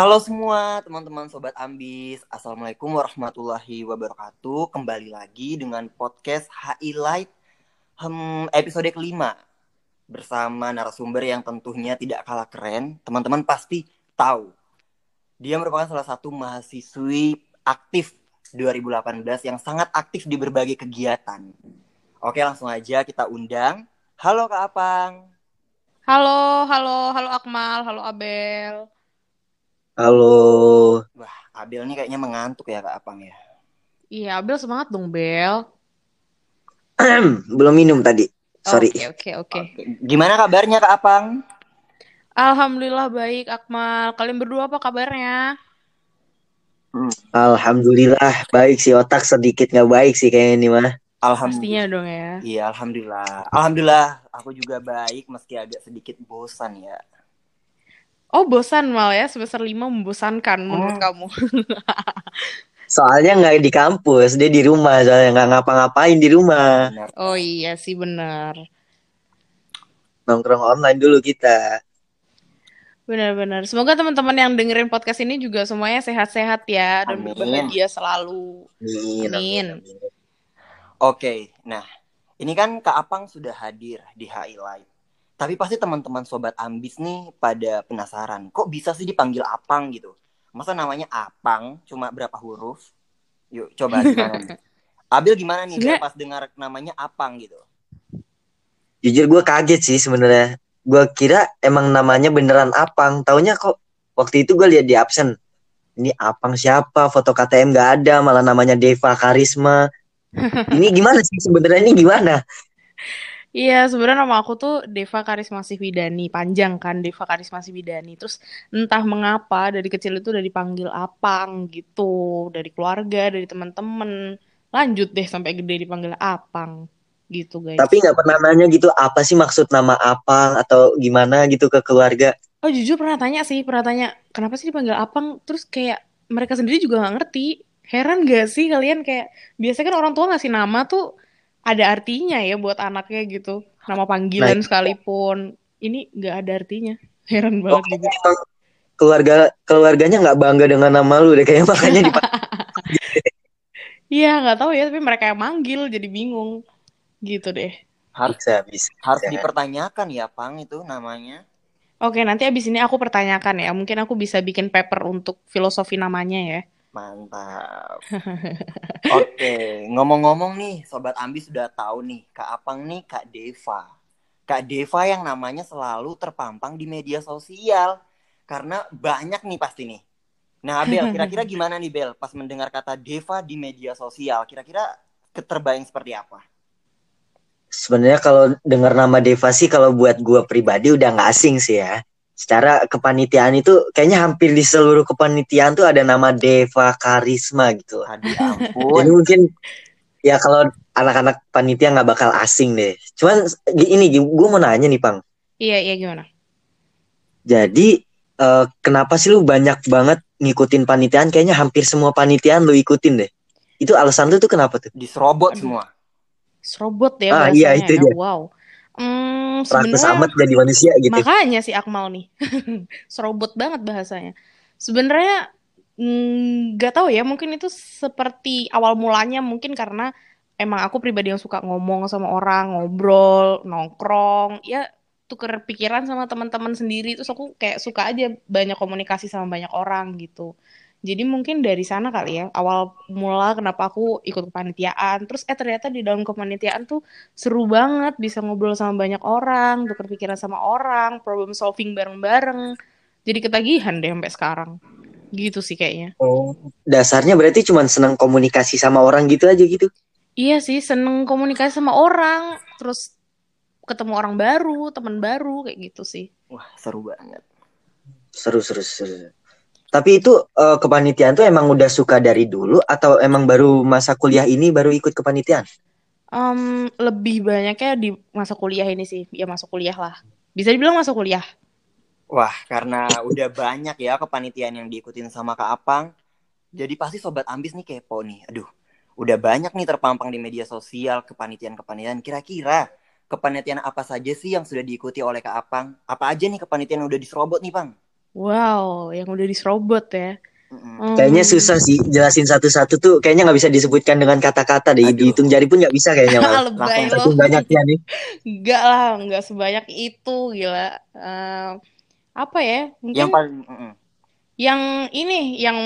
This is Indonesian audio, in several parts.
Halo semua teman-teman sobat ambis, assalamualaikum warahmatullahi wabarakatuh. Kembali lagi dengan podcast HI Light hmm, episode kelima bersama narasumber yang tentunya tidak kalah keren. Teman-teman pasti tahu dia merupakan salah satu mahasiswi aktif 2018 yang sangat aktif di berbagai kegiatan. Oke langsung aja kita undang. Halo Kak Apang. Halo, halo, halo Akmal, halo Abel. Halo. Wah, Abel nih kayaknya mengantuk ya Kak Apang ya. Iya, Abel semangat dong, Bel. Belum minum tadi. Sorry. Oke, oke, oke. Gimana kabarnya Kak Apang? Alhamdulillah baik, Akmal. Kalian berdua apa kabarnya? Alhamdulillah baik sih otak sedikit nggak baik sih kayaknya ini mah. Alhamdulillah. Pastinya dong ya. Iya, alhamdulillah. Alhamdulillah, aku juga baik meski agak sedikit bosan ya. Oh, bosan mal ya. Semester 5 membosankan menurut Hmm. kamu. Soalnya nggak di kampus, dia di rumah soalnya nggak ngapa-ngapain di rumah. Benar. Oh iya sih, benar. Nongkrong online dulu kita. Benar-benar. Semoga teman-teman yang dengerin podcast ini juga semuanya sehat-sehat ya. Dan Amin. berbahagia selalu. Amin. Amin. Oke, nah ini kan Kak Apang sudah hadir di HI Live. Tapi pasti teman-teman sobat ambis nih pada penasaran, kok bisa sih dipanggil Apang gitu? Masa namanya Apang cuma berapa huruf? Yuk coba gimana nih? Abil gimana nih Bel, Sebenarnya- pas dengar namanya Apang gitu? Jujur gue kaget sih sebenarnya. Gue kira emang namanya beneran Apang. Taunya kok waktu itu gue lihat di absen. Ini Apang siapa? Foto KTM nggak ada, malah namanya Deva Karisma. Ini gimana sih sebenarnya ini gimana? Iya, sebenarnya nama aku tuh Deva Karisma Widani, panjang kan Deva Karisma Widani. Terus entah mengapa dari kecil itu udah dipanggil Apang gitu, dari keluarga, dari teman-teman. Lanjut deh sampai gede dipanggil Apang gitu, guys. Tapi nggak pernah nanya gitu apa sih maksud nama Apang atau gimana gitu ke keluarga. Oh, jujur pernah tanya sih, pernah tanya, kenapa sih dipanggil Apang? Terus kayak mereka sendiri juga nggak ngerti. Heran gak sih kalian kayak biasanya kan orang tua ngasih nama tuh ada artinya ya buat anaknya gitu. Nama panggilan Nah, sekalipun. Ini nggak ada artinya. Heran Oh, banget emang keluarga keluarganya nggak bangga dengan nama lu deh kayaknya makanya dipanggil. Iya, nggak tahu ya, tapi mereka yang manggil jadi bingung. Gitu deh. Harus bisa harus dipertanyakan ya Pang itu namanya. Oke, nanti abis ini aku pertanyakan ya. Mungkin aku bisa bikin paper untuk filosofi namanya ya. Mantap. Oke, ngomong-ngomong nih, Sobat Ambi sudah tahu nih, Kak Apang nih Kak Deva. Kak Deva yang namanya selalu terpampang di media sosial. Karena banyak nih pasti nih. Nah, Bel, kira-kira gimana nih, Bel, pas mendengar kata Deva di media sosial? Kira-kira keterbayang seperti apa? Sebenarnya kalau dengar nama Deva sih kalau buat gua pribadi udah nggak asing sih ya. Secara kepanitiaan itu kayaknya hampir di seluruh kepanitiaan tuh ada nama Deva Karisma gitu. Aduh, ya Jadi ampun. mungkin ya kalau anak-anak panitia nggak bakal asing deh. Cuman ini gue mau nanya nih Pang. Iya, iya gimana? Jadi eh, kenapa sih lu banyak banget ngikutin panitiaan? Kayaknya hampir semua panitiaan lu ikutin deh. Itu alasan lu tuh kenapa tuh? Diserobot semua. serobot ya Ah iya itu ya. dia. Wow. Hmm, amat jadi manusia gitu. makanya si Akmal nih. Serobot banget bahasanya. Sebenarnya mm, nggak tahu ya, mungkin itu seperti awal mulanya mungkin karena emang aku pribadi yang suka ngomong sama orang, ngobrol, nongkrong, ya tuker pikiran sama teman-teman sendiri. Terus aku kayak suka aja banyak komunikasi sama banyak orang gitu. Jadi mungkin dari sana kali ya, awal mula kenapa aku ikut kepanitiaan. Terus eh ternyata di dalam kepanitiaan tuh seru banget, bisa ngobrol sama banyak orang, tuker pikiran sama orang, problem solving bareng-bareng. Jadi ketagihan deh sampai sekarang. Gitu sih kayaknya. Oh, dasarnya berarti cuma senang komunikasi sama orang gitu aja gitu. Iya sih, seneng komunikasi sama orang, terus ketemu orang baru, teman baru, kayak gitu sih. Wah, seru banget. Seru seru seru. Tapi itu eh, kepanitiaan tuh emang udah suka dari dulu atau emang baru masa kuliah ini baru ikut kepanitiaan? Em, lebih banyaknya di masa kuliah ini sih, ya masuk kuliah lah. Bisa dibilang masuk kuliah. Wah, karena udah banyak ya kepanitiaan yang diikutin sama Kak Apang. Jadi pasti Sobat Ambis nih kepo nih. Aduh, udah banyak nih terpampang di media sosial kepanitiaan-kepanitiaan. Kira-kira kepanitiaan apa saja sih yang sudah diikuti oleh Kak Apang? Apa aja nih kepanitiaan yang udah diserobot nih, Pang? Wow, yang udah diserobot ya. Hmm. Kayaknya susah sih jelasin satu-satu tuh. Kayaknya nggak bisa disebutkan dengan kata-kata deh. Aduh. Dihitung jari pun nggak bisa kayaknya. Lebay banyaknya nih. Enggak lah, enggak sebanyak itu, gila. Eh, apa ya? Mungkin Yang paling mm-mm. yang ini, yang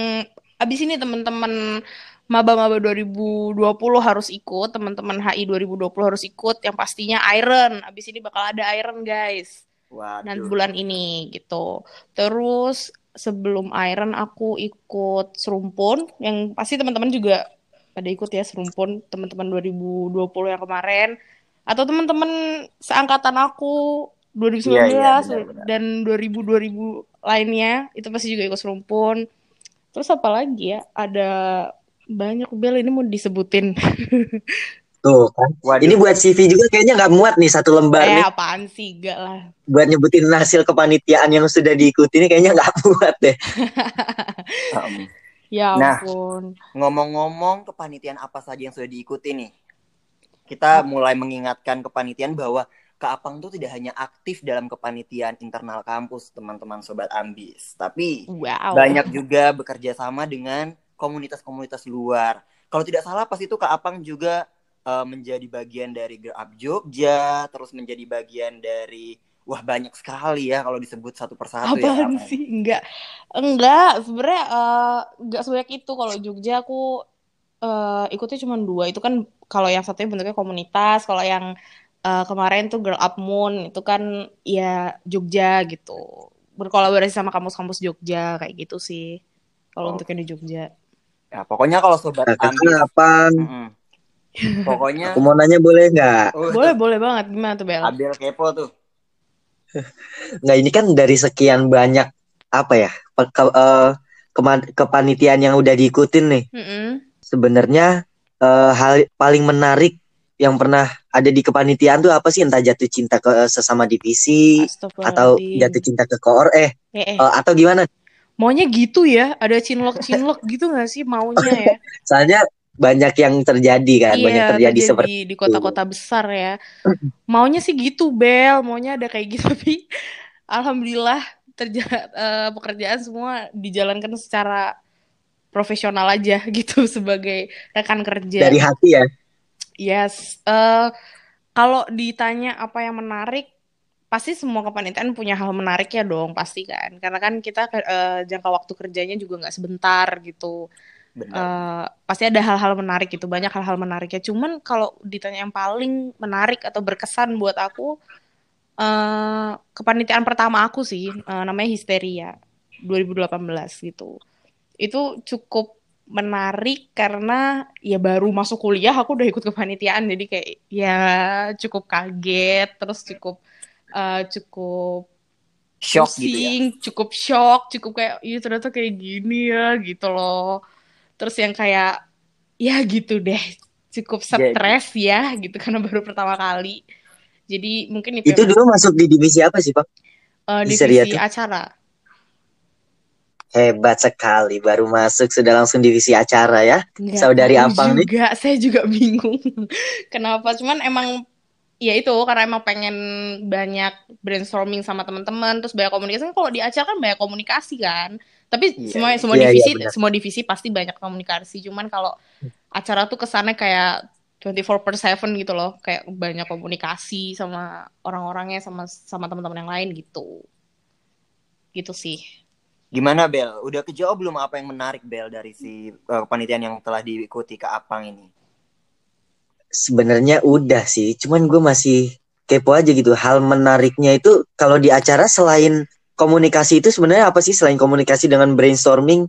abis ini teman-teman maba-maba 2020 harus ikut, teman-teman HI 2020 harus ikut, yang pastinya Iron. Abis ini bakal ada Iron, guys. Waduh. bulan ini gitu. Terus sebelum Iron aku ikut Serumpun yang pasti teman-teman juga pada ikut ya Serumpun teman-teman 2020 yang kemarin atau teman-teman seangkatan aku 2019 Iya, iya, benar-benar. dan 2000 2000 lainnya itu pasti juga ikut Serumpun. Terus apa lagi ya? Ada banyak bel ini mau disebutin. Tuh kan. Waduh. Ini buat CV juga kayaknya nggak muat nih satu lembar eh nih. apaan sih? Enggak lah. Buat nyebutin hasil kepanitiaan yang sudah diikuti ini kayaknya nggak muat deh. Um, Ya Nah. ampun. Ngomong-ngomong kepanitiaan apa saja yang sudah diikuti nih? Kita mulai mengingatkan kepanitiaan bahwa Kak Apang tuh tidak hanya aktif dalam kepanitiaan internal kampus, teman-teman sobat ambis, tapi Wow. banyak juga bekerja sama dengan komunitas-komunitas luar. Kalau tidak salah pas itu Kak Apang juga eh, menjadi bagian dari Girl Up Jogja, terus menjadi bagian dari wah banyak sekali ya kalau disebut satu persatu ya. Apaan Kak Apang. sih? Enggak. Enggak, sebenarnya eh, enggak sebanyak itu kalau Jogja aku eh, ikutnya cuma dua. Itu kan kalau yang satunya bentuknya komunitas, kalau yang eh, kemarin tuh Girl Up Moon itu kan ya Jogja gitu. Berkolaborasi sama kampus-kampus Jogja kayak gitu sih. Kalau Oh. untuk yang di Jogja. Ya, pokoknya kalau sobat Nah, ambis, kakak apaan? Pokoknya Aku mau nanya boleh nggak? Oh, Boleh, boleh banget. Gimana tuh, Bel? Abel kepo tuh. Nggak ini kan dari sekian banyak apa ya ke- kema- kepanitiaan yang udah diikutin nih. Mm-mm. Sebenarnya eh, hal paling menarik yang pernah ada di kepanitiaan tuh apa sih? Entah jatuh cinta ke eh, sesama divisi atau jatuh cinta ke koor eh, Eh, eh. eh, atau gimana? Maunya gitu ya? Ada cinlok-cinlok gitu nggak sih maunya ya? Soalnya banyak yang terjadi kan, banyak Iya, terjadi terjadi seperti di kota-kota besar ya. Maunya sih gitu, Bel. Maunya ada kayak gitu, tapi alhamdulillah terja eh, pekerjaan semua dijalankan secara profesional aja gitu sebagai rekan kerja. dari hati ya. Yes. eh kalau ditanya apa yang menarik, pasti semua kepanitiaan punya hal menarik ya dong, pasti kan. Karena kan kita eh, jangka waktu kerjanya juga nggak sebentar gitu. Benar. Eh, pasti ada hal-hal menarik gitu, banyak hal-hal menariknya. Cuman kalau ditanya yang paling menarik atau berkesan buat aku, eh kepanitiaan pertama aku sih, eh, namanya Histeria 2018 gitu. Itu cukup menarik karena ya baru masuk kuliah aku udah ikut kepanitiaan, jadi kayak ya cukup kaget, terus cukup eh, cukup Shock gitu ya. pusing, cukup shock, cukup kayak iya ternyata kayak gini ya gitu loh. Terus yang kayak ya gitu deh, cukup Jadi- stres ya gitu karena baru pertama kali. Jadi mungkin itu, Itu dulu masuk di divisi apa sih, Pak? Histeria divisi acara. Hebat sekali, baru masuk sudah langsung divisi acara ya. Nggak Saudari Ampang nih. juga, saya juga bingung kenapa. Cuman emang ya itu karena emang pengen banyak brainstorming sama teman-teman, terus banyak komunikasi. Kan Kalau di acara kan banyak komunikasi kan. Tapi Iya, semua semua Iya, iya, divisi benar. semua divisi pasti banyak komunikasi. Cuman kalau acara tuh kesannya kayak 24 per 7 gitu loh, kayak banyak komunikasi sama orang-orangnya sama sama teman-teman yang lain gitu. Gitu sih. Gimana Bel? Udah kejawab belum apa yang menarik Bel dari si eh, kepanitiaan yang telah diikuti Kak Apang ini? Sebenarnya udah sih, cuman gue masih kepo aja gitu. Hal menariknya itu kalau di acara selain komunikasi itu sebenarnya apa sih selain komunikasi dengan brainstorming?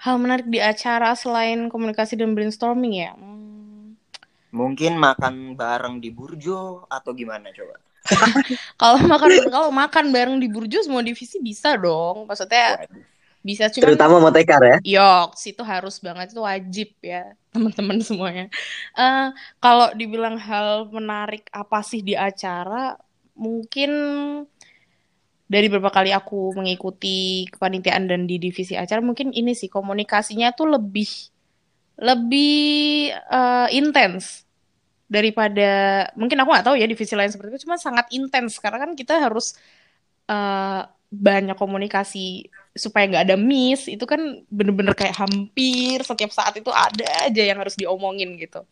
Hal menarik di acara selain komunikasi dan brainstorming ya. Hmm. Mungkin makan bareng di Burjo atau gimana coba? Kalau makan kalau makan bareng di Burjo semua divisi bisa dong. Maksudnya Waduh. bisa cuman Terutama Motekar ya. yok itu harus banget itu wajib ya teman-teman semuanya. Eh kalau dibilang hal menarik apa sih di acara, mungkin dari beberapa kali aku mengikuti kepanitiaan dan di divisi acara mungkin ini sih komunikasinya tuh lebih lebih eh, intens daripada mungkin aku nggak tahu ya divisi lain seperti itu cuma sangat intens karena kan kita harus eh, banyak komunikasi supaya nggak ada miss itu kan bener-bener kayak hampir setiap saat itu ada aja yang harus diomongin gitu.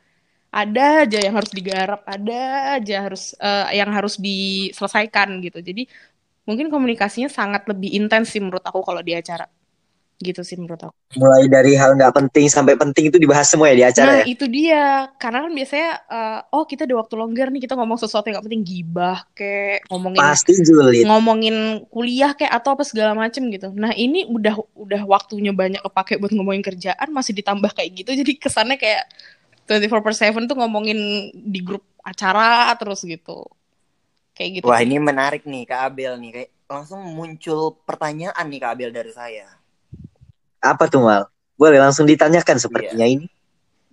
Ada aja yang harus digarap ada aja harus uh, yang harus diselesaikan gitu. Jadi mungkin komunikasinya sangat lebih intens sih menurut aku kalau di acara gitu sih menurut aku. Mulai dari hal nggak penting sampai penting itu dibahas semua ya di acara nah, ya? itu dia. Karena kan biasanya, uh, oh kita ada waktu longgar nih, kita ngomong sesuatu yang gak penting, gibah kayak ngomongin Pasti julid. ngomongin kuliah kayak atau apa segala macem gitu. Nah ini udah udah waktunya banyak kepake buat ngomongin kerjaan, masih ditambah kayak gitu, jadi kesannya kayak 24 per 7 tuh ngomongin di grup acara terus gitu. Kayak gitu. Wah ini menarik nih Kak Abel nih, kayak langsung muncul pertanyaan nih Kak Abel dari saya. Apa tuh Mal? Boleh langsung ditanyakan sepertinya Iya. ini.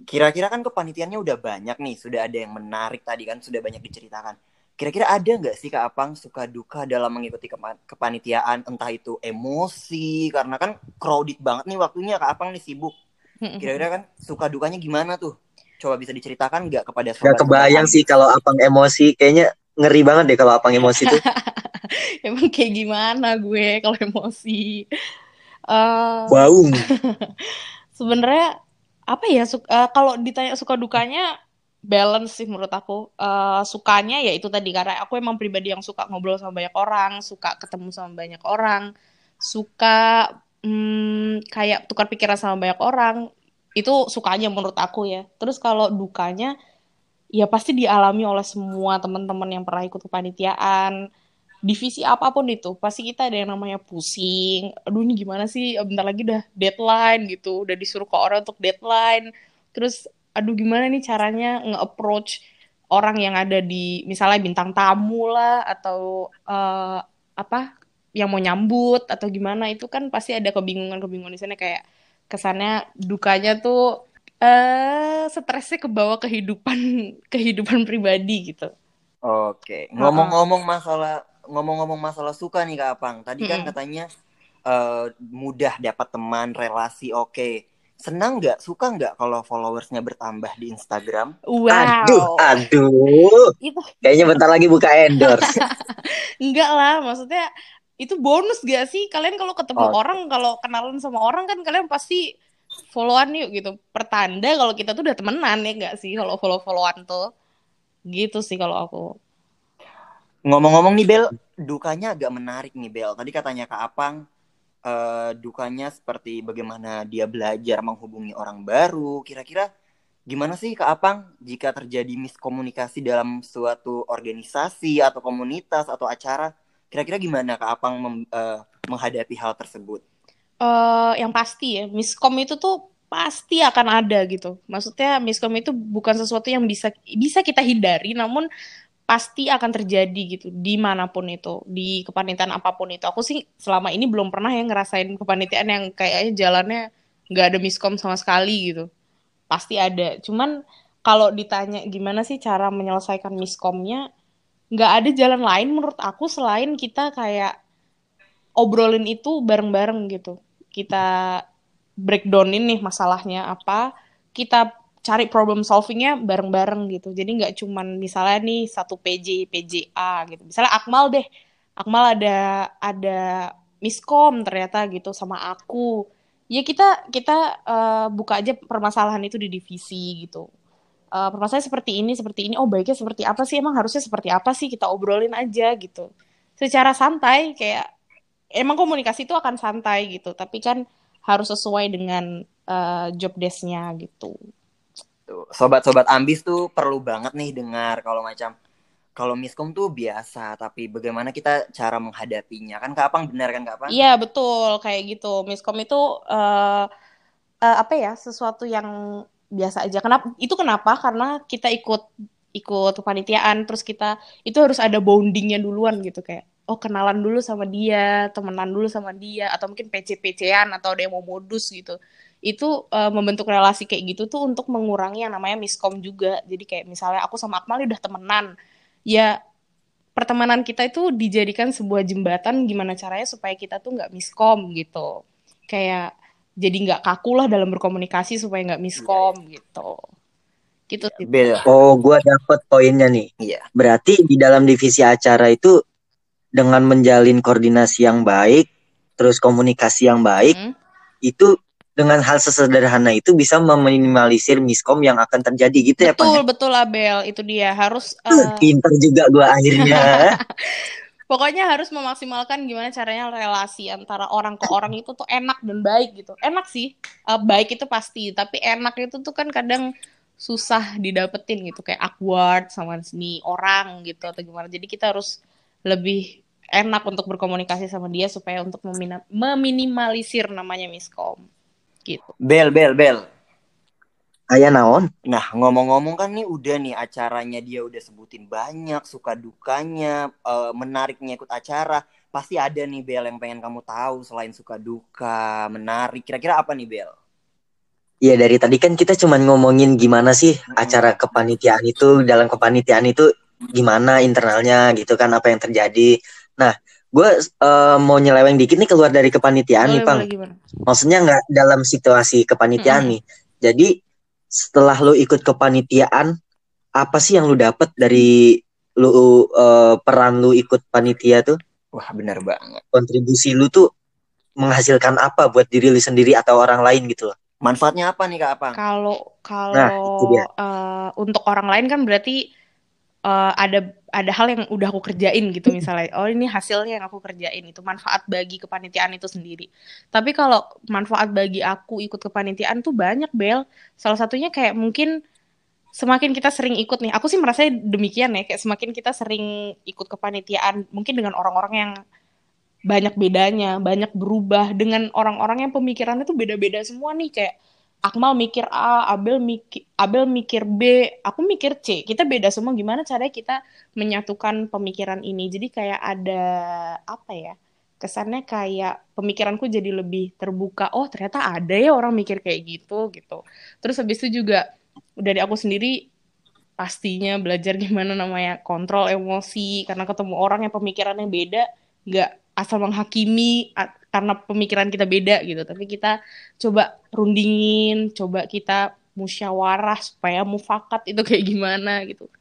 Kira-kira kan kepanitiaannya udah banyak nih, sudah ada yang menarik tadi kan, sudah banyak diceritakan. Kira-kira ada nggak sih Kak Apang suka duka dalam mengikuti kepa- kepanitiaan, entah itu emosi, karena kan crowded banget nih waktunya Kak Apang nih sibuk. Kira-kira kan suka dukanya gimana tuh? Coba bisa diceritakan nggak kepada Gak sobat kebayang sih kalau Apang emosi. Kayaknya ngeri banget deh kalau Apang emosi tuh. Emang kayak gimana gue kalau emosi? Eh, Baung. sebenarnya apa ya eh, kalau ditanya suka dukanya balance sih menurut aku Eh, sukanya ya itu tadi karena aku emang pribadi yang suka ngobrol sama banyak orang suka ketemu sama banyak orang suka hmm, kayak tukar pikiran sama banyak orang itu sukanya menurut aku ya terus kalau dukanya ya pasti dialami oleh semua teman-teman yang pernah ikut kepanitiaan. Divisi apa pun itu pasti kita ada yang namanya pusing. Aduh ini gimana sih? Bentar lagi udah deadline gitu. Udah disuruh ke orang untuk deadline. Terus aduh gimana nih caranya nge-approach orang yang ada di misalnya bintang tamu lah atau eh, apa yang mau nyambut atau gimana. Itu kan pasti ada kebingungan-kebingungan di sana. Kayak kesannya dukanya tuh eh stresnya ke bawah kehidupan kehidupan pribadi gitu. Oke, ngomong-ngomong masalah ngomong-ngomong masalah suka nih Kak Apang. Tadi kan Mm-mm. katanya eh, mudah dapat teman, relasi oke. Senang nggak, suka nggak kalau followersnya bertambah di Instagram? Aduh, Wow. aduh. Itu Kayaknya bentar lagi buka endorse. enggak lah, maksudnya itu bonus gak sih? Kalian kalau ketemu Oke. orang, kalau kenalan sama orang kan kalian pasti followan yuk gitu. Pertanda kalau kita tuh udah temenan ya enggak sih kalau follow-followan tuh. Gitu sih kalau aku. Ngomong-ngomong nih Bel, dukanya agak menarik nih Bel. Tadi katanya Kak Apang, eh, dukanya seperti bagaimana dia belajar menghubungi orang baru. Kira-kira gimana sih Kak Apang jika terjadi miskomunikasi dalam suatu organisasi atau komunitas atau acara? Kira-kira gimana Kak Apang eh, menghadapi hal tersebut? Eh yang pasti ya, miskom itu tuh pasti akan ada gitu. Maksudnya miskom itu bukan sesuatu yang bisa bisa kita hindari, namun pasti akan terjadi gitu di mana pun itu, di kepanitiaan apa pun itu. Aku sih selama ini belum pernah ya ngerasain kepanitiaan yang kayaknya jalannya nggak ada miskom sama sekali gitu. Pasti ada. Cuman kalau ditanya gimana sih cara menyelesaikan miskomnya, nggak ada jalan lain menurut aku selain kita kayak obrolin itu bareng-bareng gitu. Kita breakdownin nih masalahnya apa, kita cari problem solvingnya bareng-bareng gitu. Jadi nggak cuman misalnya nih satu PJ, PJA gitu. Misalnya Akmal deh, Akmal ada ada miskom ternyata gitu sama aku. Ya kita kita eh, buka aja permasalahan itu di divisi gitu. Eh, permasalahan seperti ini, seperti ini. Oh baiknya seperti apa sih? Emang harusnya seperti apa sih? Kita obrolin aja gitu. Secara santai kayak emang komunikasi itu akan santai gitu, tapi kan harus sesuai dengan eh, job desk-nya gitu. Sobat-sobat ambis tuh perlu banget nih dengar kalau macam kalau miskom tuh biasa, tapi bagaimana kita cara menghadapinya? Kan Kak Apang benar kan Kak Apang? Iya betul kayak gitu. Miskom itu eh, eh, apa ya sesuatu yang biasa aja. Kenapa? Itu kenapa? Karena kita ikut ikut kepanitiaan, terus kita itu harus ada bondingnya duluan gitu kayak oh kenalan dulu sama dia, temenan dulu sama dia, atau mungkin PC-PC-an atau ada yang mau modus gitu. Itu eh, membentuk relasi kayak gitu tuh untuk mengurangi yang namanya miskom juga. Jadi kayak misalnya aku sama Akmal udah temenan, ya pertemanan kita itu dijadikan sebuah jembatan gimana caranya supaya kita tuh nggak miskom gitu kayak jadi nggak kaku lah dalam berkomunikasi supaya nggak miskom gitu gitu sih Bel. Oh, gua dapet poinnya nih. Iya. Berarti di dalam divisi acara itu dengan menjalin koordinasi yang baik, terus komunikasi yang baik, Mm. itu dengan hal sesederhana itu bisa meminimalisir miskom yang akan terjadi gitu ya Pak. Betul, betul Abel. Itu dia. Harus Uh, eh, Pinter juga gua akhirnya. pokoknya harus memaksimalkan gimana caranya relasi antara orang ke orang itu tuh enak dan baik gitu. Enak sih. Eh, baik itu pasti, tapi enak itu tuh kan kadang susah didapetin gitu kayak awkward sama nih orang gitu atau gimana. Jadi kita harus lebih enak untuk berkomunikasi sama dia supaya untuk memina- meminimalisir namanya miskom gitu. Bel, bel, bel. Aya naon? Nah, ngomong-ngomong kan nih udah nih acaranya dia udah sebutin banyak suka dukanya, eh, menariknya ikut acara. Pasti ada nih Bel yang pengen kamu tahu selain suka duka, menarik. Kira-kira apa nih Bel? Iya dari tadi kan kita cuman ngomongin gimana sih Mm-mm. acara kepanitiaan itu dalam kepanitiaan itu gimana internalnya gitu kan apa yang terjadi. Nah, gue eh, mau nyeleweng dikit nih keluar dari kepanitiaan nih Boleh, gimana? Maksudnya nggak dalam situasi kepanitiaan Mm-mm. nih. Jadi setelah lu ikut kepanitiaan, apa sih yang lu dapet dari lu eh, peran lu ikut panitia tuh? Wah, benar banget. Kontribusi lu tuh menghasilkan apa buat diri lu sendiri atau orang lain gitu loh. Manfaatnya apa nih Kak Apang? Kalau Nah, itu dia. kalau eh, untuk orang lain kan berarti eh, ada ada hal yang udah aku kerjain gitu misalnya. Oh ini hasilnya yang aku kerjain itu manfaat bagi kepanitiaan itu sendiri. Tapi kalau manfaat bagi aku ikut kepanitiaan tuh banyak Bel. Salah satunya kayak mungkin semakin kita sering ikut nih. Aku sih merasa demikian ya. Kayak semakin kita sering ikut kepanitiaan mungkin dengan orang-orang yang banyak bedanya, banyak berubah dengan orang-orang yang pemikirannya tuh beda-beda semua nih kayak Akmal mikir A, Abel mikir Abel mikir B, aku mikir C. Kita beda semua gimana caranya kita menyatukan pemikiran ini. Jadi kayak ada apa ya? Kesannya kayak pemikiranku jadi lebih terbuka. Oh, ternyata ada ya orang mikir kayak gitu gitu. Terus habis itu juga dari aku sendiri pastinya belajar gimana namanya kontrol emosi karena ketemu orang yang pemikirannya beda, nggak asal menghakimi karena pemikiran kita beda gitu, tapi kita coba rundingin, coba kita musyawarah supaya mufakat itu kayak gimana gitu.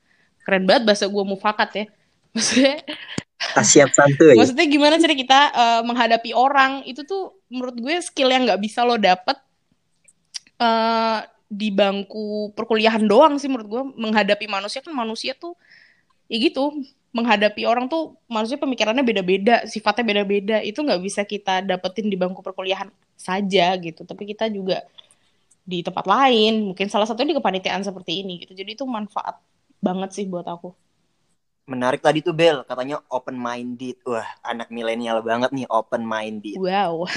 Keren banget bahasa gue mufakat ya. Maksudnya, siap santuy. maksudnya gimana cara kita eh, menghadapi orang itu tuh menurut gue skill yang nggak bisa lo dapet eh, di bangku perkuliahan doang sih menurut gue menghadapi manusia kan manusia tuh ya gitu menghadapi orang tuh manusia pemikirannya beda-beda sifatnya beda-beda itu nggak bisa kita dapetin di bangku perkuliahan saja gitu tapi kita juga di tempat lain mungkin salah satunya di kepanitiaan seperti ini gitu jadi itu manfaat banget sih buat aku Menarik tadi tuh Bel, katanya open minded. Wah, anak milenial banget nih open minded. wow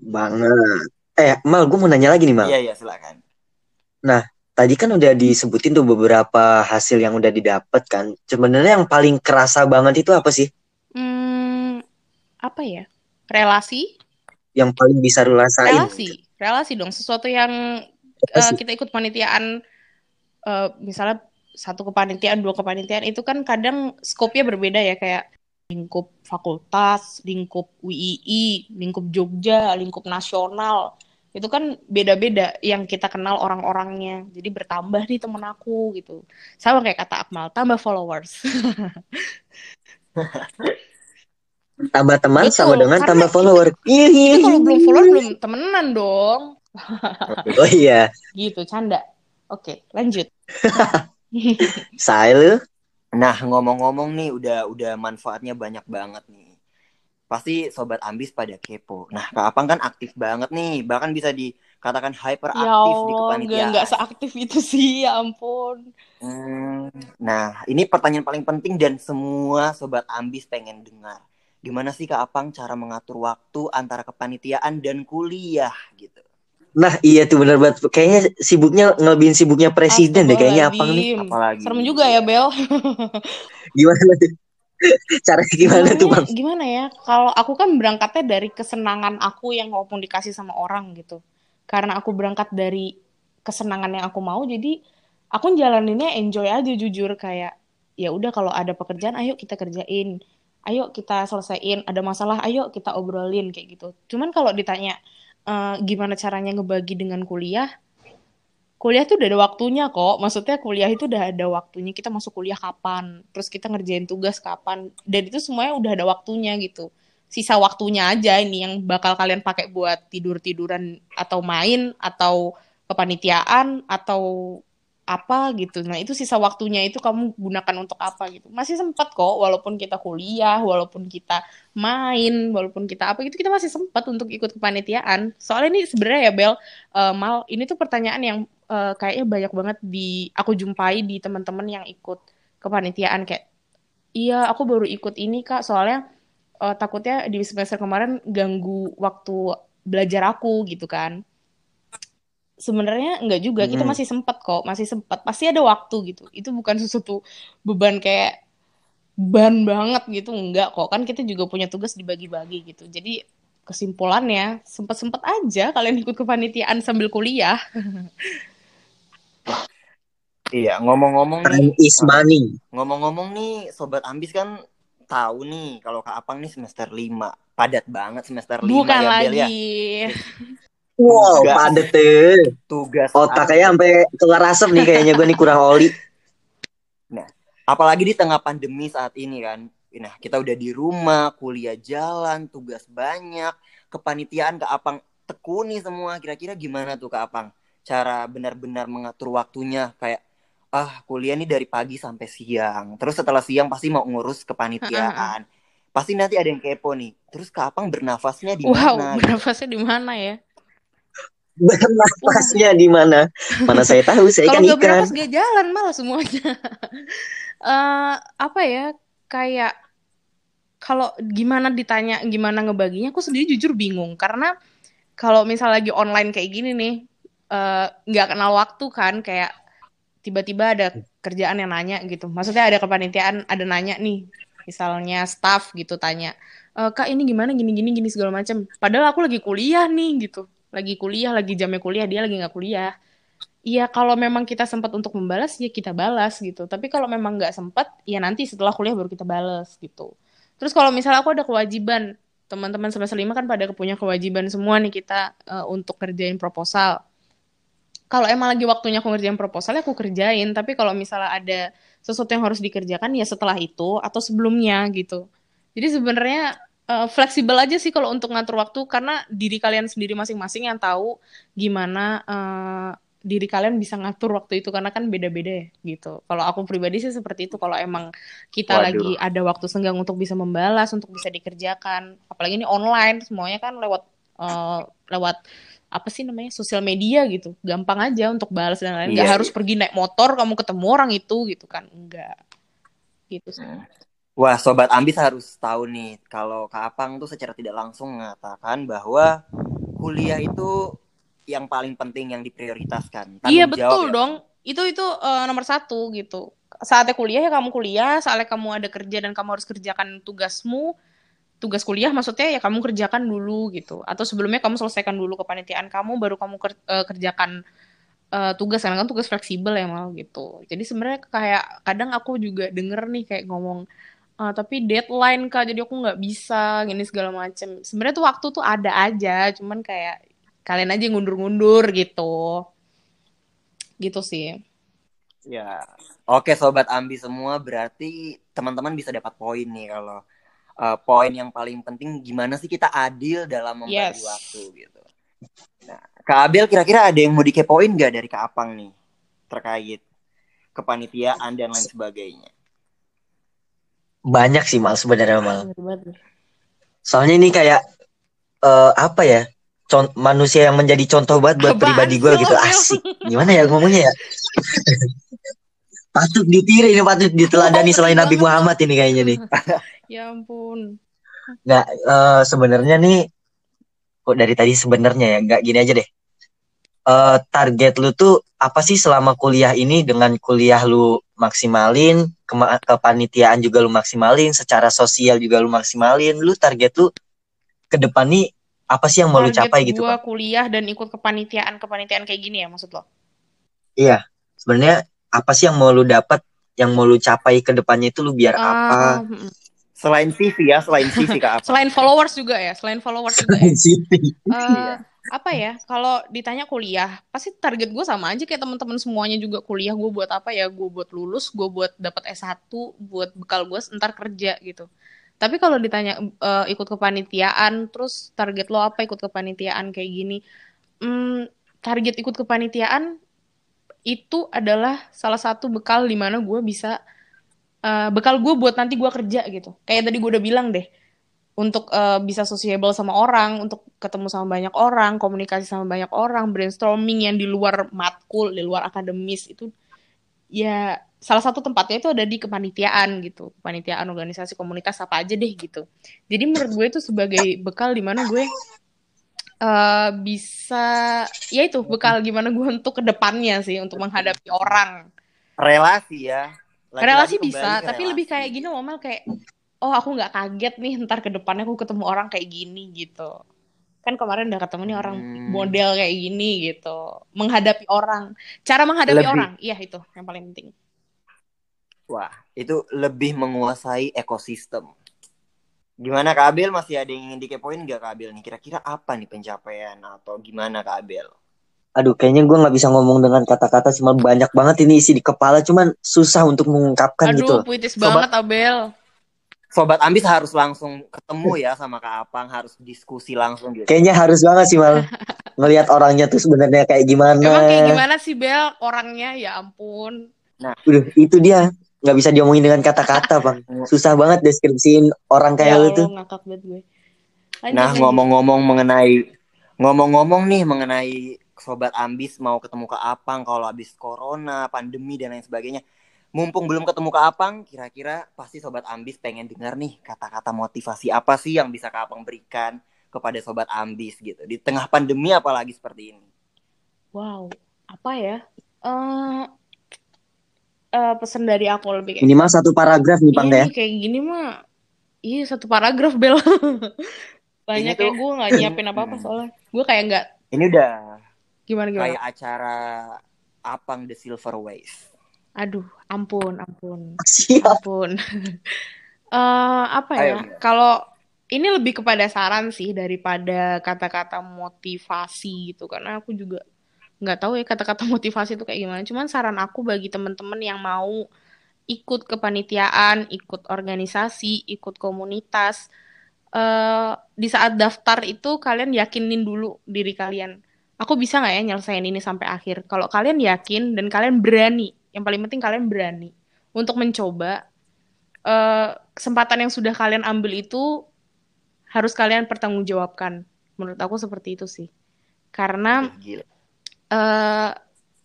Banget. Eh, Mal, gue mau nanya lagi nih, Mal. Iya, iya, silakan. Tadi kan udah disebutin tuh beberapa hasil yang udah didapat kan. Sebenarnya yang paling kerasa banget itu apa sih? hmm, apa ya relasi Yang paling bisa lu rasain? relasi relasi dong sesuatu yang sih? kita ikut panitiaan eh, misalnya satu kepanitiaan dua kepanitiaan itu kan kadang skopnya berbeda ya kayak lingkup fakultas lingkup UII lingkup Jogja lingkup nasional itu kan beda-beda yang kita kenal orang-orangnya jadi bertambah nih temen aku gitu sama kayak kata Akmal tambah followers Tambah teman Betul, sama dengan tambah itu- follower. Iya, iya, itu kalau iya. belum follower belum temenan dong Oh iya, gitu canda oke lanjut say lu. Nah, ngomong-ngomong nih udah udah manfaatnya banyak banget nih. Pasti sobat ambis pada kepo. Nah, Kak Apang kan aktif banget nih, bahkan bisa dikatakan hyperaktif Ya di Allah, kepanitiaan. nggak seaktif itu sih, ya ampun. Hmm, nah, ini pertanyaan paling penting dan semua sobat ambis pengen dengar. Gimana sih Kak Apang cara mengatur waktu antara kepanitiaan dan kuliah gitu? Nah, iya tuh bener banget. Kayaknya sibuknya ngelebihin sibuknya presiden deh kayaknya Apang nih. Apalagi Serem juga ya, Bel. Gimana tuh? Cara gimana tuh, Bang? Sebenarnya Gimana ya? Kalau aku kan berangkatnya dari kesenangan aku yang maupun dikasih sama orang gitu. Karena aku berangkat dari kesenangan yang aku mau, jadi aku jalaninnya enjoy aja jujur kayak ya udah kalau ada pekerjaan ayo kita kerjain. Ayo kita selesaiin, ada masalah ayo kita obrolin kayak gitu. Cuman kalau ditanya eh, gimana caranya ngebagi dengan kuliah, kuliah tuh udah ada waktunya kok. Maksudnya kuliah itu udah ada waktunya. Kita masuk kuliah kapan, terus kita ngerjain tugas kapan, dan itu semuanya udah ada waktunya gitu. Sisa waktunya aja ini yang bakal kalian pakai buat tidur-tiduran atau main atau kepanitiaan atau apa gitu. Nah, itu sisa waktunya itu kamu gunakan untuk apa gitu. Masih sempat kok walaupun kita kuliah, walaupun kita main, walaupun kita apa gitu kita masih sempat untuk ikut kepanitiaan. Soalnya ini sebenarnya ya Bel, uh, Mal, ini tuh pertanyaan yang uh, kayaknya banyak banget di aku jumpai di teman-teman yang ikut kepanitiaan kayak iya, aku baru ikut ini Kak, soalnya uh, takutnya di semester kemarin ganggu waktu belajar aku gitu kan sebenarnya enggak juga kita Hmm. masih sempat kok masih sempat pasti ada waktu gitu itu bukan sesuatu beban kayak beban banget gitu enggak kok kan kita juga punya tugas dibagi-bagi gitu jadi kesimpulannya sempat-sempat aja kalian ikut kepanitiaan sambil kuliah Iya, ngomong-ngomong nih, is money. ngomong-ngomong nih, sobat ambis kan tahu nih kalau Kak Apang nih semester 5. Padat banget semester 5 bukan ya, Bel ya. Wow, Tugas, padet tuh. tugas Otaknya sampai keluar asap nih kayaknya gue nih kurang oli. Nah, apalagi di tengah pandemi saat ini kan. Nah, kita udah di rumah, kuliah jalan, tugas banyak, kepanitiaan Kak Apang tekuni semua. Kira-kira gimana tuh Kak Apang? Cara benar-benar mengatur waktunya kayak ah kuliah nih dari pagi sampai siang. Terus setelah siang pasti mau ngurus kepanitiaan. Pasti nanti ada yang kepo nih. Terus Kak Apang bernafasnya di wow mana gitu. bernafasnya di mana ya Bernafasnya di mana? Mana saya tahu, saya kalau ikan ikan. bernafas gak jalan malah semuanya. Eh, apa ya kayak kalau gimana ditanya gimana ngebaginya aku sendiri jujur bingung. Karena kalau misal lagi online kayak gini nih eh, nggak kenal waktu kan kayak tiba-tiba ada kerjaan yang nanya gitu. Maksudnya ada kepanitiaan ada nanya nih misalnya staff gitu tanya "Eh, kak ini gimana? Gini gini gini segala macam. Padahal aku lagi kuliah nih gitu lagi kuliah lagi jamnya kuliah dia lagi nggak kuliah Iya, kalau memang kita sempat untuk membalas, ya kita balas gitu. Tapi kalau memang nggak sempat, ya nanti setelah kuliah baru kita balas gitu. Terus kalau misalnya aku ada kewajiban, teman-teman semester lima kan pada punya kewajiban semua nih kita eh, untuk kerjain proposal. Kalau emang lagi waktunya aku ngerjain proposal, ya aku kerjain. Tapi kalau misalnya ada sesuatu yang harus dikerjakan, ya setelah itu atau sebelumnya gitu. Jadi sebenarnya eh, fleksibel aja sih kalau untuk ngatur waktu, karena diri kalian sendiri masing-masing yang tahu gimana eh, diri kalian bisa ngatur waktu itu karena kan beda-beda ya gitu. Kalau aku pribadi sih seperti itu. Kalau emang kita Waduh. lagi ada waktu senggang untuk bisa membalas, untuk bisa dikerjakan, apalagi ini online, semuanya kan lewat eh, lewat apa sih namanya sosial media gitu. Gampang aja untuk balas dan lain-lain. Nggak Iya, harus pergi naik motor kamu ketemu orang itu gitu kan. Enggak. Gitu sih. Wah, sobat ambis harus tahu nih kalau Kak Apang tuh secara tidak langsung mengatakan bahwa kuliah itu yang paling penting yang diprioritaskan. Iya Tanggung jawab betul ya, dong. Itu itu eh, nomor satu gitu. Saatnya kuliah ya kamu kuliah, saatnya kamu ada kerja dan kamu harus kerjakan tugasmu, tugas kuliah maksudnya ya kamu kerjakan dulu gitu. Atau sebelumnya kamu selesaikan dulu kepanitiaan kamu, baru kamu ker- eh, kerjakan eh, tugas karena kan tugas fleksibel ya mal gitu. Jadi sebenarnya kayak kadang aku juga denger nih kayak ngomong "Ah, tapi deadline kak, jadi aku nggak bisa gini segala macem. Sebenarnya tuh waktu tuh ada aja, cuman kayak kalian aja ngundur-ngundur gitu. Gitu sih. Ya. Oke, sobat ambi semua berarti teman-teman bisa dapat poin nih kalau eh, poin yang paling penting gimana sih kita adil dalam membagi Yes. waktu gitu. Nah, Kak Abel kira-kira ada yang mau dikepoin gak dari Kak Apang nih terkait kepanitiaan dan lain sebagainya? Banyak sih mal sebenarnya mal. Soalnya ini kayak eh, apa ya? Con- manusia yang menjadi contoh banget buat Apaan pribadi gue gitu. Asik. Gimana ya ngomongnya ya? patut ditiru ini patut diteladani selain Nabi. Muhammad ini kayaknya nih. Ya ampun. Nggak eh, sebenarnya nih kok dari tadi sebenarnya ya nggak gini aja deh. Eh, target lu tuh apa sih selama kuliah ini dengan kuliah lu maksimalin, kema- kepanitiaan juga lu maksimalin, secara sosial juga lu maksimalin. Lu target lu ke depan nih apa sih yang mau lu Target capai gitu, gua kuliah dan ikut kepanitiaan-kepanitiaan kayak gini ya maksud lo? Iya, sebenarnya apa sih yang mau lu dapat, yang mau lu capai ke depannya itu lu biar Ah, apa? Selain CV ya, selain CV Kak Apang. selain followers juga ya, selain followers juga ya. Selain Siti. Eh, apa ya kalau ditanya kuliah pasti target gue sama aja kayak teman-teman semuanya juga. Kuliah gue buat apa ya? Gue buat lulus gue buat dapat S1 buat bekal gue ntar kerja gitu. Tapi kalau ditanya uh, ikut kepanitiaan terus target lo apa ikut kepanitiaan kayak gini? Hmm, target ikut kepanitiaan itu adalah salah satu bekal di mana gue bisa uh, bekal gue buat nanti gue kerja gitu. Kayak tadi gue udah bilang deh untuk uh, bisa sociable sama orang, untuk ketemu sama banyak orang, komunikasi sama banyak orang, brainstorming yang di luar matkul, di luar akademis itu ya salah satu tempatnya itu ada di kepanitiaan gitu, kepanitiaan organisasi komunitas apa aja deh gitu. Jadi menurut gue itu sebagai bekal di mana gue uh, bisa ya itu bekal gimana gue untuk ke depannya sih untuk menghadapi orang. Relasi ya. Lagi -lagi relasi bisa, tapi relasi. lebih kayak gini Omel kayak oh aku nggak kaget nih ntar ke depannya aku ketemu orang kayak gini gitu. Kan kemarin udah ketemu nih orang hmm. model kayak gini gitu. Menghadapi orang. Cara menghadapi lebih. orang. Iya itu yang paling penting. Wah itu lebih menguasai ekosistem. Gimana Kak Abel? Masih ada yang ingin dikepoin nggak Kak Abel? Nih kira-kira apa nih pencapaian atau gimana Kak Abel? Aduh, kayaknya gue nggak bisa ngomong dengan kata-kata, cuma banyak banget ini isi di kepala, cuman susah untuk mengungkapkan Aduh, gitu. Aduh, puitis banget, Abel. Sobat Ambis harus langsung ketemu ya sama Kak Apang, harus diskusi langsung gitu. Kayaknya harus banget sih Mal. Ngelihat orangnya tuh sebenarnya kayak gimana. Emang kayak gimana sih Bel orangnya? Ya ampun. Nah, udah itu dia nggak bisa diomongin dengan kata-kata bang. Susah banget deskripsiin orang kayak ya lu tuh. Ngakak banget gue. nah ngomong-ngomong mengenai ngomong-ngomong nih mengenai sobat ambis mau ketemu ke Apang kalau habis corona, pandemi dan lain sebagainya mumpung belum ketemu Kak Apang, kira-kira pasti Sobat Ambis pengen dengar nih kata-kata motivasi apa sih yang bisa Kak Apang berikan kepada Sobat Ambis gitu. Di tengah pandemi apalagi seperti ini. Wow, apa ya? Uh, uh, pesan dari aku lebih kayak Minimal satu paragraf nih, Bang iya, ya. kayak gini mah. Iya, satu paragraf, Bel. Banyak ya gue gak nyiapin apa-apa soalnya. Gue kayak nggak. Ini udah gimana gimana? Kayak acara Apang The Silver Wave Aduh, ampun, ampun. Siap. Ampun. uh, apa ya? Kalau ini lebih kepada saran sih daripada kata-kata motivasi gitu karena aku juga nggak tahu ya kata-kata motivasi itu kayak gimana. Cuman saran aku bagi teman-teman yang mau ikut kepanitiaan, ikut organisasi, ikut komunitas, uh, di saat daftar itu kalian yakinin dulu diri kalian. Aku bisa nggak ya nyelesain ini sampai akhir? Kalau kalian yakin dan kalian berani yang paling penting kalian berani untuk mencoba uh, kesempatan yang sudah kalian ambil itu harus kalian pertanggungjawabkan. Menurut aku seperti itu sih. Karena uh,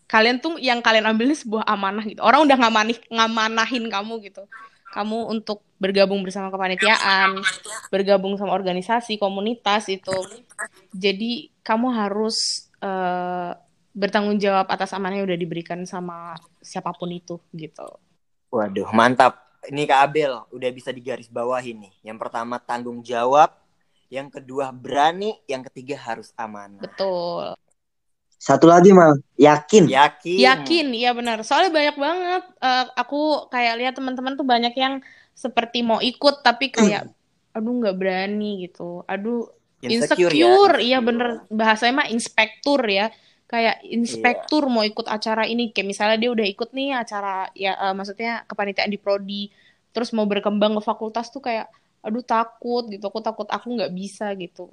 kalian tuh yang kalian ambil ini sebuah amanah gitu. Orang udah ngamanih, ngamanahin kamu gitu. Kamu untuk bergabung bersama kepanitiaan, bergabung sama organisasi, komunitas itu. Jadi kamu harus uh, bertanggung jawab atas amanah yang udah diberikan sama siapa pun itu gitu. Waduh, mantap. Ini Kak Abel udah bisa digaris bawah ini. Yang pertama tanggung jawab, yang kedua berani, yang ketiga harus amanah. Betul. Satu lagi mal, yakin. Yakin. Yakin, iya benar. Soalnya banyak banget. Uh, aku kayak lihat teman-teman tuh banyak yang seperti mau ikut tapi kayak, aduh nggak berani gitu. Aduh insecure, ya, insecure. ya. iya bener. Bahasanya mah inspektur ya kayak inspektur yeah. mau ikut acara ini kayak misalnya dia udah ikut nih acara ya uh, maksudnya kepanitiaan di prodi terus mau berkembang ke fakultas tuh kayak aduh takut gitu aku takut aku nggak bisa gitu.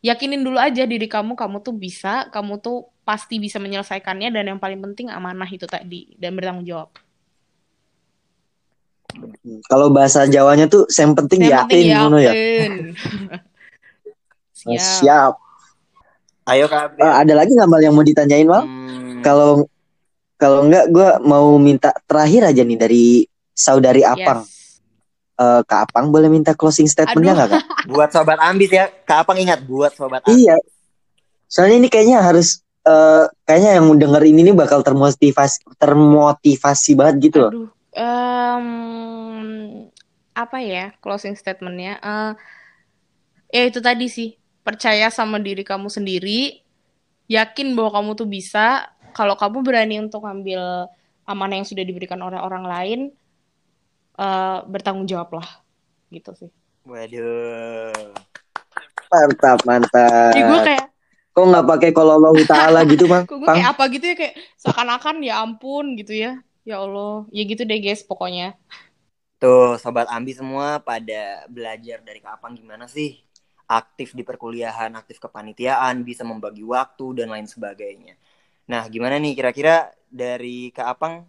Yakinin dulu aja diri kamu kamu tuh bisa kamu tuh pasti bisa menyelesaikannya dan yang paling penting amanah itu tadi dan bertanggung jawab. Kalau bahasa Jawanya tuh yang penting yang yakin, penting ya. siap. siap Ayo Kak. Uh, ada lagi nggak mal yang mau ditanyain mal? Hmm. Kalau kalau enggak gue mau minta terakhir aja nih dari saudari Apang. Yes. Uh, Kak Apang boleh minta closing statementnya nggak Kak? buat sobat ambis ya, Kak Apang ingat buat sobat ambis. Iya. Soalnya ini kayaknya harus uh, kayaknya yang denger ini nih bakal termotivasi termotivasi banget gitu loh. Aduh, um, apa ya closing statementnya? Uh, ya itu tadi sih percaya sama diri kamu sendiri, yakin bahwa kamu tuh bisa. Kalau kamu berani untuk ambil amanah yang sudah diberikan oleh orang lain, uh, bertanggung jawablah, gitu sih. Waduh. Mantap, mantap. Jadi gue kayak Kok nggak pakai kalau Allah Ta'ala gitu, Bang? Kok gue Pang? kayak apa gitu ya kayak seakan-akan ya ampun gitu ya. Ya Allah, ya gitu deh guys pokoknya. Tuh, sobat Ambi semua pada belajar dari Kak Apang gimana sih? Aktif di perkuliahan, aktif kepanitiaan, bisa membagi waktu dan lain sebagainya. Nah, gimana nih kira-kira dari Kak Apang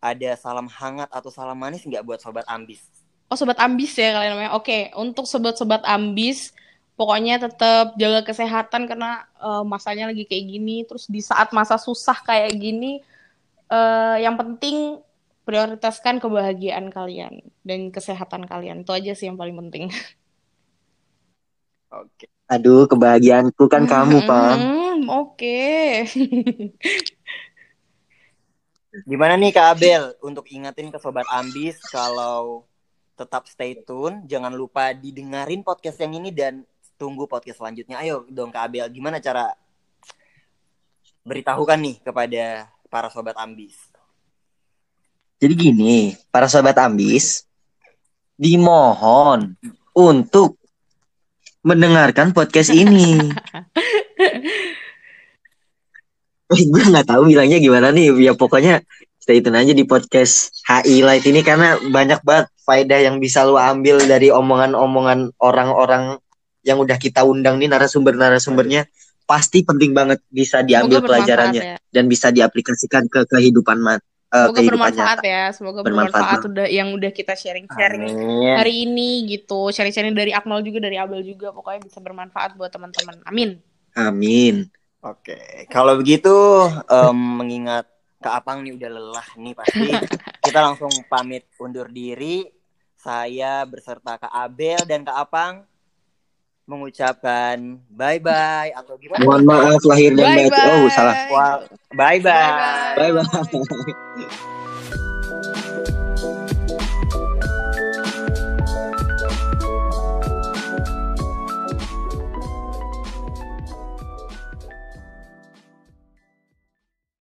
ada salam hangat atau salam manis nggak buat sobat Ambis? Oh sobat ambis ya kalian namanya. Oke, untuk sobat-sobat ambis, pokoknya tetap jaga kesehatan karena eh, masanya lagi kayak gini. Terus di saat masa susah kayak gini, eh, yang penting prioritaskan kebahagiaan kalian dan kesehatan kalian. Itu aja sih yang paling penting. Oke. Aduh, kebahagiaanku kan kamu, Pang. Hmm, Oke. Gimana nih Kak Abel untuk ingetin ke sobat Ambis kalau tetap stay tune, jangan lupa didengarin podcast yang ini dan tunggu podcast selanjutnya. Ayo dong Kak Abel, gimana cara beritahukan nih kepada para sobat Ambis? Jadi gini, para sobat ambis, dimohon untuk mendengarkan podcast ini. gue nggak tahu bilangnya gimana nih. Ya pokoknya stay tune aja di podcast HI Light ini karena banyak banget faedah yang bisa lu ambil dari omongan-omongan orang-orang yang udah kita undang nih narasumber-narasumbernya pasti penting banget bisa diambil pelajarannya ya. dan bisa diaplikasikan ke kehidupan mat eh, Semoga bermanfaat nyata. ya. Semoga Bermanfaat bermanfaat udah yang udah kita sharing-sharing Amin. hari ini gitu. Sharing-sharing dari Akmal juga dari Abel juga. Pokoknya bisa bermanfaat buat teman-teman. Amin. Amin. Oke, kalau begitu em, mengingat Kak Apang nih udah lelah nih pasti kita langsung pamit undur diri. Saya berserta Kak Abel dan Kak Apang mengucapkan bye bye atau gimana? Mohon maaf lahir dan Bye batin. Oh, bye. salah. Wah, bye bye. Bye Bye bye.